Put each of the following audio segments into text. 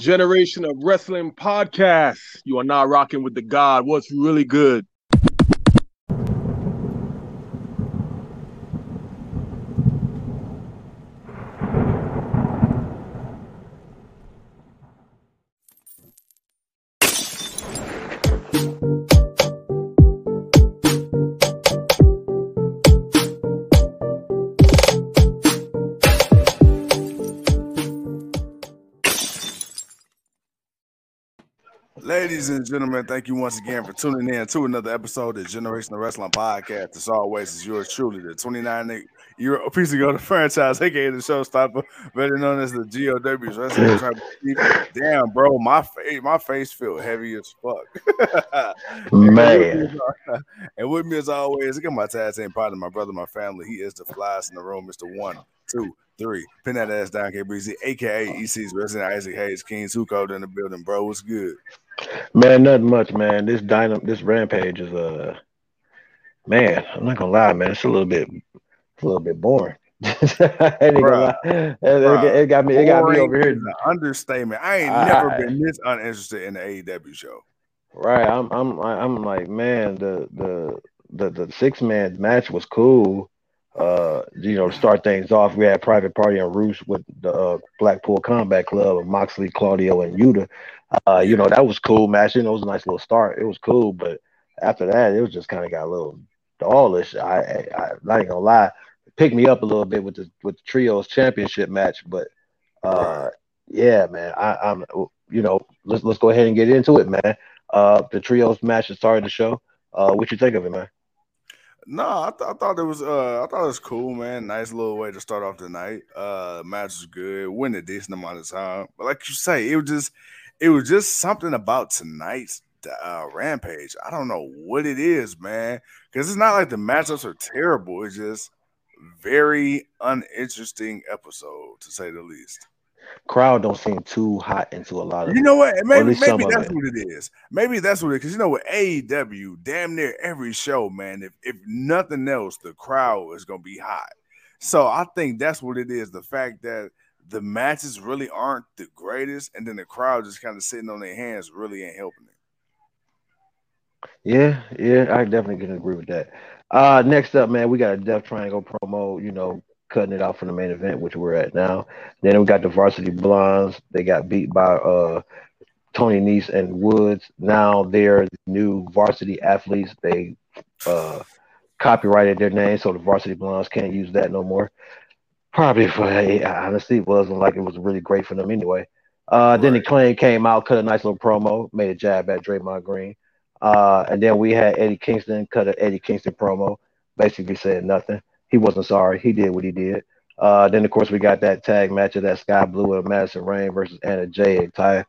Generation of Wrestling podcast. You are now rocking with the God. What's really good? Ladies and gentlemen, thank you once again for tuning in to another episode of Generational Wrestling Podcast. As always, is yours truly, the 29 year piece of the franchise, aka the showstopper, better known as the GOW's Wrestling. Damn, bro, my face, my face feel heavy as fuck. Man. and with me as always, look at my tag team partner, my brother, my family. He is the flies in the room, Mr. One, Two, Three. Pin that ass down, K Breezy, aka EC's Resident Isaac Hayes Kings. Who code in the building, bro? What's good? Man, nothing much, man. This dynam this rampage is uh man, I'm not gonna lie, man. It's a little bit a little bit boring. Bruh, it, it, it, got me it got me over here. An understatement. I ain't I, never been this uninterested in the AEW show. Right. I'm I'm I'm like, man, the the the, the six man match was cool. Uh, you know, start things off, we had Private Party and roost with the uh, Blackpool Combat Club of Moxley, Claudio, and Yuta. Uh, you know, that was cool match. You know, it was a nice little start. It was cool, but after that, it was just kind of got a little dollish. I, I, I not gonna lie, picked me up a little bit with the with the trios championship match, but uh, yeah, man, I, I'm you know, let's let's go ahead and get into it, man. Uh, the trios match is started the show. Uh, what you think of it, man? No, I, th- I thought it was uh I thought it was cool, man. Nice little way to start off the night. Uh match was good, win a decent amount of time. But like you say, it was just it was just something about tonight's uh, rampage. I don't know what it is, man, because it's not like the matchups are terrible. It's just very uninteresting episode to say the least. Crowd don't seem too hot into a lot of. You know what? Maybe maybe that's what it is. Maybe that's what it is. Because you know what? AEW, damn near every show, man. If if nothing else, the crowd is gonna be hot. So I think that's what it is. The fact that the matches really aren't the greatest, and then the crowd just kind of sitting on their hands really ain't helping it. Yeah, yeah, I definitely can agree with that. Uh next up, man, we got a Death Triangle promo, you know, cutting it off from the main event, which we're at now. Then we got the Varsity Blondes. They got beat by uh Tony Nese and Woods. Now they're new varsity athletes. They uh copyrighted their name, so the Varsity Blondes can't use that no more. Probably for honestly, it wasn't like it was really great for them anyway. Uh, right. Then the claim came out, cut a nice little promo, made a jab at Draymond Green. Uh, and then we had Eddie Kingston cut an Eddie Kingston promo, basically said nothing. He wasn't sorry. He did what he did. Uh, then of course we got that tag match of that Skye Blue and Madison Rayne versus Anna Jay and Ty.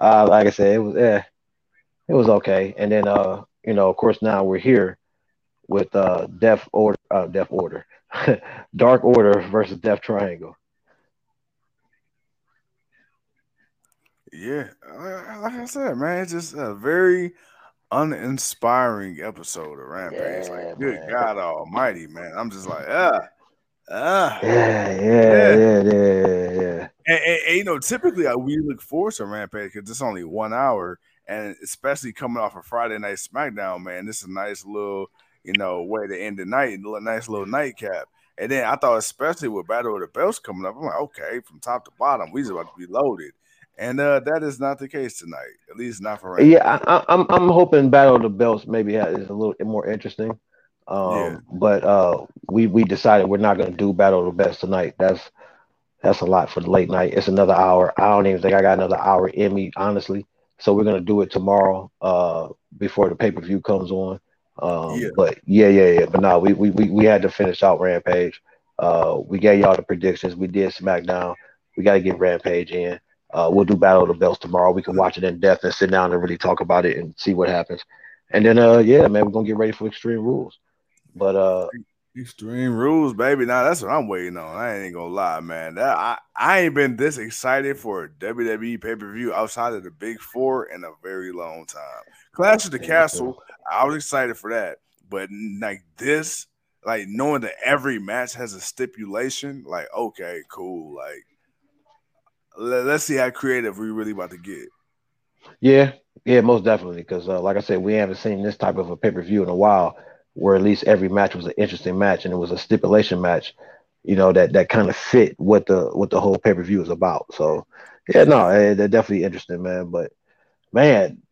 Uh, like I said, it was eh, it was okay. And then uh, you know, of course now we're here with uh Death Order, uh, Death Order, Dark Order versus Death Triangle. Yeah, like I said, man, it's just a very uninspiring episode of Rampage. Yeah, like, good man. God Almighty, man! I'm just like, ah, ah, yeah, yeah, yeah, yeah, yeah. yeah. And, and, and, you know, typically uh, we look forward to Rampage because it's only one hour, and especially coming off a of Friday Night SmackDown, man, this is a nice little you know, way to end the night, a nice little nightcap. And then I thought, especially with Battle of the Belts coming up, I'm like, okay, from top to bottom, we just about to be loaded. And uh, that is not the case tonight, at least not for right Yeah, I, am I'm, I'm hoping Battle of the Belts maybe is a little more interesting. Um, yeah. But uh, we we decided we're not going to do Battle of the Belts tonight. That's that's a lot for the late night. It's another hour. I don't even think I got another hour in me, honestly. So we're gonna do it tomorrow, uh, before the pay per view comes on. Um, yeah. But yeah, yeah, yeah. But no, we, we we we had to finish out Rampage. Uh, we gave y'all the predictions. We did SmackDown. We got to get Rampage in. Uh, we'll do Battle of the Belts tomorrow. We can watch it in depth and sit down and really talk about it and see what happens. And then, uh, yeah, man, we're gonna get ready for Extreme Rules. But uh, Extreme Rules, baby. Now that's what I'm waiting on. I ain't gonna lie, man. That I, I ain't been this excited for a WWE pay per view outside of the Big Four in a very long time. Clash of the Castle, I was excited for that, but like this, like knowing that every match has a stipulation, like okay, cool, like let, us see how creative we really about to get. Yeah, yeah, most definitely. Because uh, like I said, we haven't seen this type of a pay per view in a while, where at least every match was an interesting match and it was a stipulation match. You know that that kind of fit what the what the whole pay per view is about. So yeah, no, eh, they're definitely interesting, man. But man,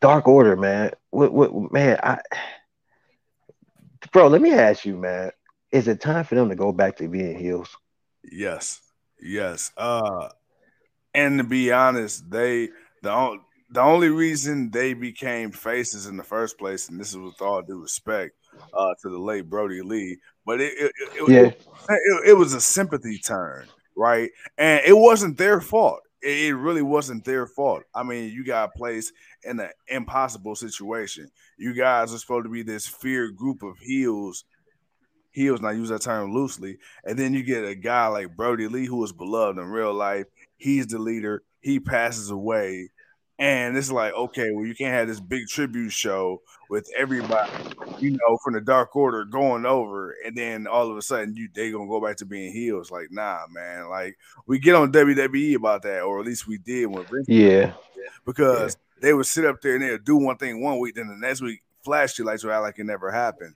Dark Order, man, what, what, man, I, bro, let me ask you, man, is it time for them to go back to being heels? Yes, yes. Uh, and to be honest, they the the only reason they became faces in the first place, and this is with all due respect uh, to the late Brodie Lee, but it it, it, yeah. it, it was a sympathy turn, right? And it wasn't their fault it really wasn't their fault. I mean, you got placed in an impossible situation. You guys are supposed to be this feared group of heels. Heels, and I use that term loosely. And then you get a guy like Brodie Lee, who is beloved in real life. He's the leader. He passes away. And it's like, okay, well, you can't have this big tribute show with everybody, you know, from the Dark Order going over, and then all of a sudden you they gonna go back to being heels. Like, nah, man. Like we get on WWE about that, or at least we did when Vince yeah, because yeah. they would sit up there and they'd do one thing one week, then the next week flash your lights would act like it never happened.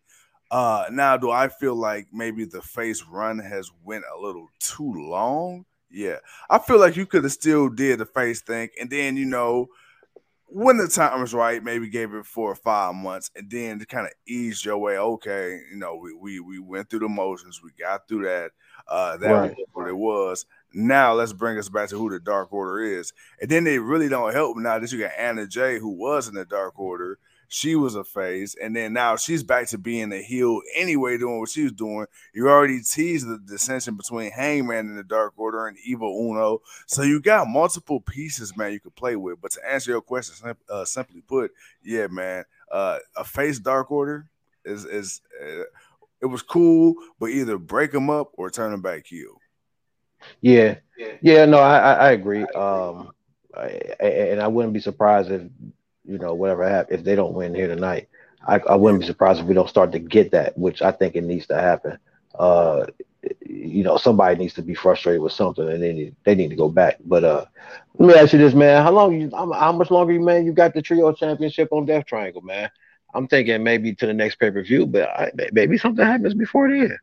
Uh, now, do I feel like maybe the face run has went a little too long? Yeah, I feel like you could have still did the face thing, and then you know when the time was right, maybe gave it four or five months, and then to kind of ease your way. Okay, you know, we we we went through the motions, we got through that. Uh, that right. was what it was. Now let's bring us back to who the Dark Order is, and then they really don't help now that you got Anna Jay, who was in the Dark Order, she was a phase, and then now she's back to being a heel anyway, doing what she was doing. You already teased the dissension between Hangman and the Dark Order and Evil Uno, so you got multiple pieces, man, you could play with. But to answer your question, uh, simply put, yeah, man, uh, a face Dark Order is is uh, it was cool, but either break them up or turn them back heel. Yeah, yeah, no, I I, agree. Um, I, and I wouldn't be surprised if you know, whatever happens, if they don't win here tonight, I, I wouldn't be surprised if we don't start to get that, which I think it needs to happen. Uh, you know, somebody needs to be frustrated with something, and they need they need to go back. But uh, let me ask you this, man: How long you? How much longer, you man? You got the trio championship on Death Triangle, man. I'm thinking maybe to the next pay per view, but I, maybe something happens before then.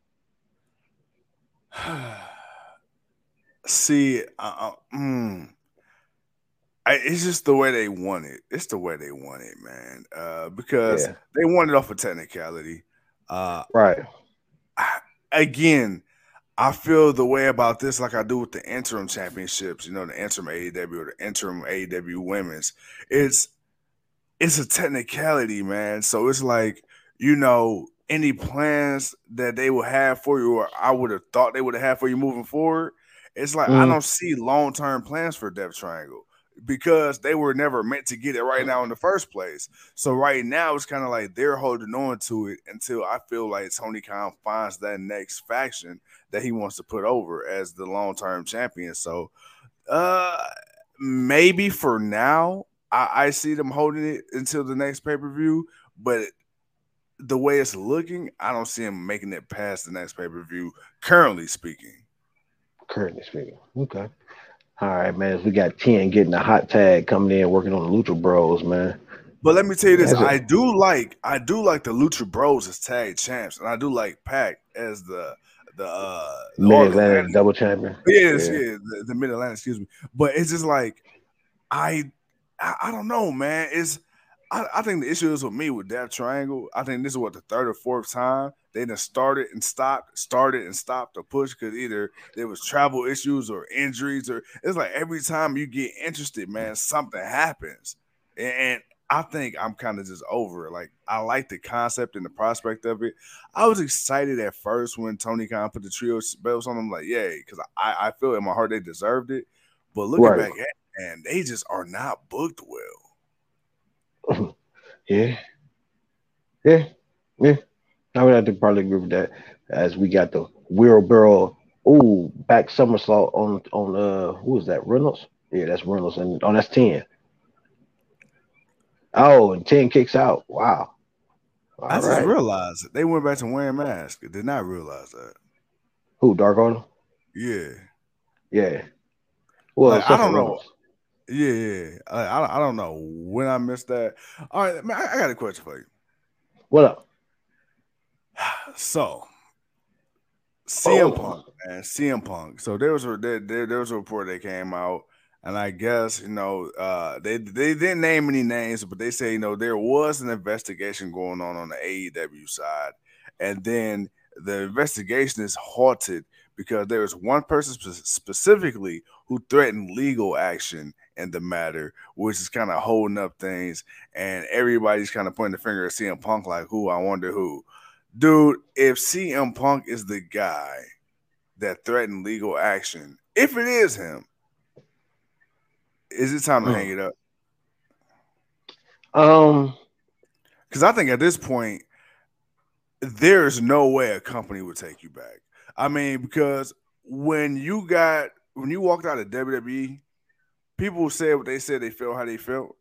See, uh, mm, I, it's just the way they want it. It's the way they want it, man. Uh, because yeah. they want it off of technicality. Uh, right. I, again, I feel the way about this like I do with the interim championships. You know, the interim AEW or the interim AEW women's. It's it's a technicality, man. So it's like you know any plans that they will have for you, or I would have thought they would have had for you moving forward. It's like mm. I don't see long term plans for Death Triangle because they were never meant to get it right now in the first place. So right now it's kind of like they're holding on to it until I feel like Tony Khan finds that next faction that he wants to put over as the long term champion. So uh maybe for now I, I see them holding it until the next pay per view, but the way it's looking, I don't see him making it past the next pay per view. Currently speaking. Currently speaking, okay. All right, man. We got 10 getting a hot tag coming in working on the Lucha Bros, man. But let me tell you this: I do like I do like the Lucha Bros as tag champs, and I do like Pac as the the uh Mid Atlantic double champion. Yes, yeah, yeah the, the Mid Atlantic. Excuse me, but it's just like I, I, I don't know, man. It's I, I, think the issue is with me with that triangle. I think this is what the third or fourth time they just started and stopped, started and stopped the push because either there was travel issues or injuries, or it's like every time you get interested, man, something happens. And, and I think I'm kind of just over it. Like I like the concept and the prospect of it. I was excited at first when Tony Khan put the trio belts on them, like, yay, because I, I feel in my heart they deserved it. But looking right. back at man, they just are not booked well. yeah. Yeah. Yeah. I would have to probably agree with that. As we got the wheelbarrow, oh, back somersault on on uh who was that? Reynolds? Yeah, that's Reynolds, and oh, that's 10. Oh, and 10 kicks out. Wow. All I just realized it. They went back to wearing masks. Did not realize that. Who, Dark Order? Yeah. Yeah. Well, Like, I don't for know. Yeah, yeah. I, I I don't know when I missed that. All right, man, I, I got a question for you. What up? So, CM Oh. Punk, man, CM Punk. So there was a there, there, was a report that came out, and I guess you know uh, they they didn't name any names, but they say you know there was an investigation going on on the AEW side, and then the investigation is halted because there was one person spe- specifically who threatened legal action in the matter, which is kind of holding up things, and everybody's kind of pointing the finger at CM Punk like, who? I wonder who. Dude, if CM Punk is the guy that threatened legal action, if it is him, is it time to hang it up? Um, Because I think at this point, there is no way a company would take you back. I mean, because when you got when you walked out of WWE, people said what they said, they felt how they felt.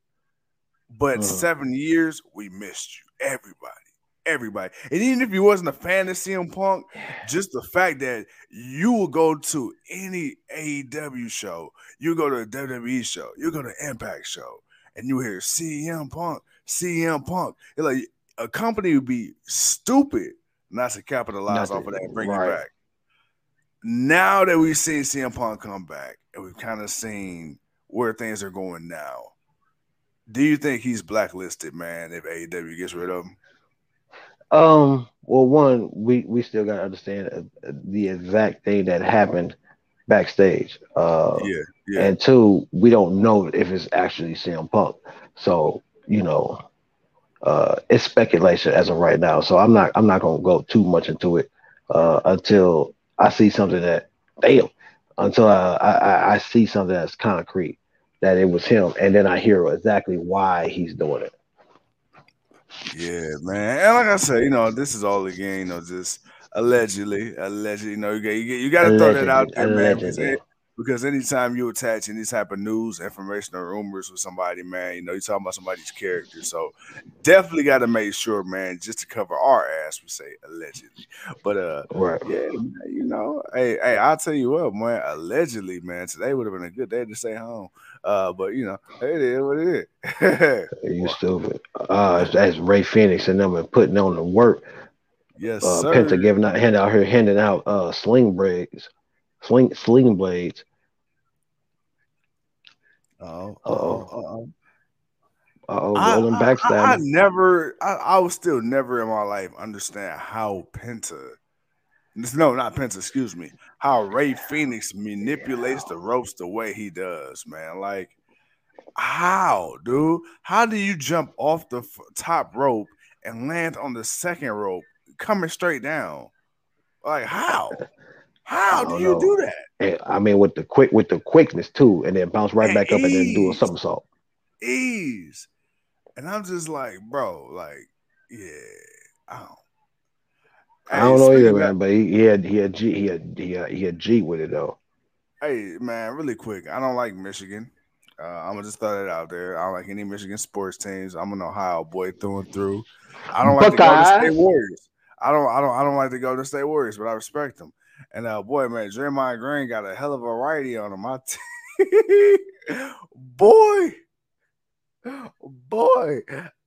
But Mhm. seven years, we missed you. Everybody. Everybody. And even if you wasn't a fan of CM Punk, just the fact that you will go to any AEW show, you go to a WWE show, you go to Impact show, and you hear CM Punk, CM Punk. It's like a company would be stupid not to capitalize Not off of that and bring right. it back. Now that we've seen CM Punk come back and we've kind of seen where things are going now, do you think he's blacklisted, man, if AEW gets rid of him? Um, well, one, we we still got to understand uh, the exact thing that happened backstage. Uh, yeah, yeah. and two, we don't know if it's actually CM Punk. So you know, uh, it's speculation as of right now. So I'm not I'm not gonna go too much into it uh, until I see something that damn until I, I I see something that's concrete that it was him, and then I hear exactly why he's doing it. Yeah, man. And like I said, you know, this is all again, you know, just allegedly, allegedly. You know, you got you, you got to throw that out there, man. Because, anytime you attach any type of news, information, or rumors with somebody, man, you know, you're talking about somebody's character. So definitely got to make sure, man, just to cover our ass, we say allegedly. But uh, Right. yeah, you know, hey, hey, I'll tell you what, man. Allegedly, man, today would have been a good day to stay home. Uh, but you know, it is what it is. You stupid. Uh, that's Rey Fenix and them and putting on the work. yes, Uh, sir. Penta giving out, handing out her, handing out uh sling blades, sling sling blades. Oh, oh, oh. Uh oh, rolling backstab. I- I never, I, I will still never in my life understand how Penta, no, not Penta, excuse me, how Rey Fenix manipulates the ropes the way he does, man. Like, how, dude? How do you jump off the f- top rope and land on the second rope, coming straight down? Like, how? How do you know. do that? And, I mean, with the quick, with the quickness too, and then bounce right And back up and then do a somersault. Ease. And I'm just like, bro, like, yeah, I don't. I don't know either, man. But he, he had he had G he had he had, he had G with it though. Hey, man, really quick. I don't like Michigan. Uh, I'm gonna just throw that out there. I don't like any Michigan sports teams. I'm an Ohio boy through and through. I don't like the Golden Buckeyes. State Warriors. I don't, I don't, I don't like to go to the Golden State Warriors, but I respect them. And uh, boy, man, Draymond Green got a hell of a righty on him. I t- boy, boy,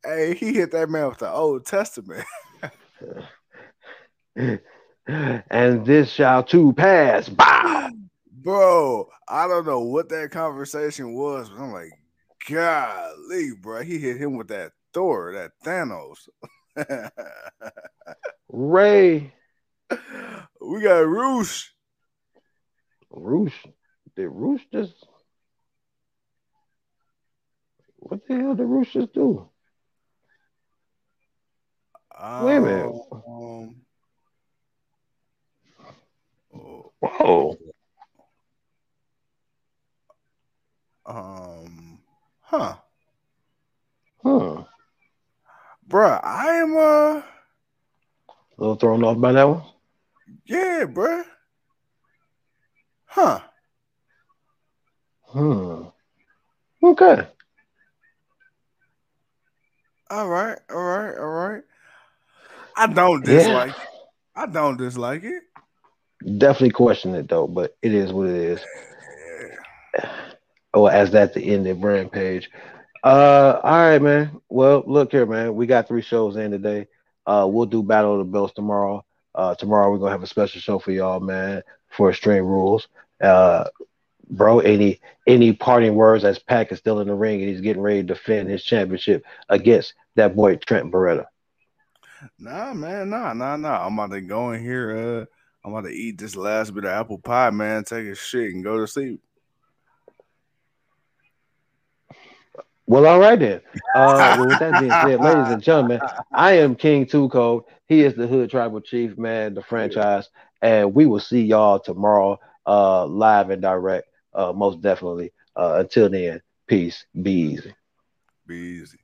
hey, he hit that man with the Old Testament. and this shall too pass. Bow. Bro, I don't know what that conversation was, but I'm like, golly, bro. He hit him with that Thor, that Thanos. Ray we got Roosh. Roosh. Did Roosh just what the hell did Roosh just do? Wait a minute. Um, oh, Whoa. um, huh, Huh. bruh. I am uh, A little thrown off by that one. Yeah, bruh. Huh. Hmm. Okay. All right, all right, all right. I don't Yeah. dislike it. I don't dislike it. Definitely question it though, but it is what it is. Yeah. or as that the end of Rampage. Uh, all right, man. Well, look here, man. We got three shows in today. Uh, we'll do Battle of the Belts tomorrow. Uh, tomorrow we're gonna have a special show for y'all, man, for Extreme Rules. Uh, bro, any any parting words as Pac is still in the ring and he's getting ready to defend his championship against that boy Trent Beretta. Nah, man, nah, nah, nah. I'm about to go in here. Uh, I'm about to eat this last bit of apple pie, man. Take a shit and go to sleep. Well, all right then. Uh, well, with that being said, ladies and gentlemen, I am King Two Code. He is the Hood Tribal Chief, man, the franchise, and we will see y'all tomorrow, uh, live and direct, uh, most definitely. Uh, until then, peace. Be easy. Be easy.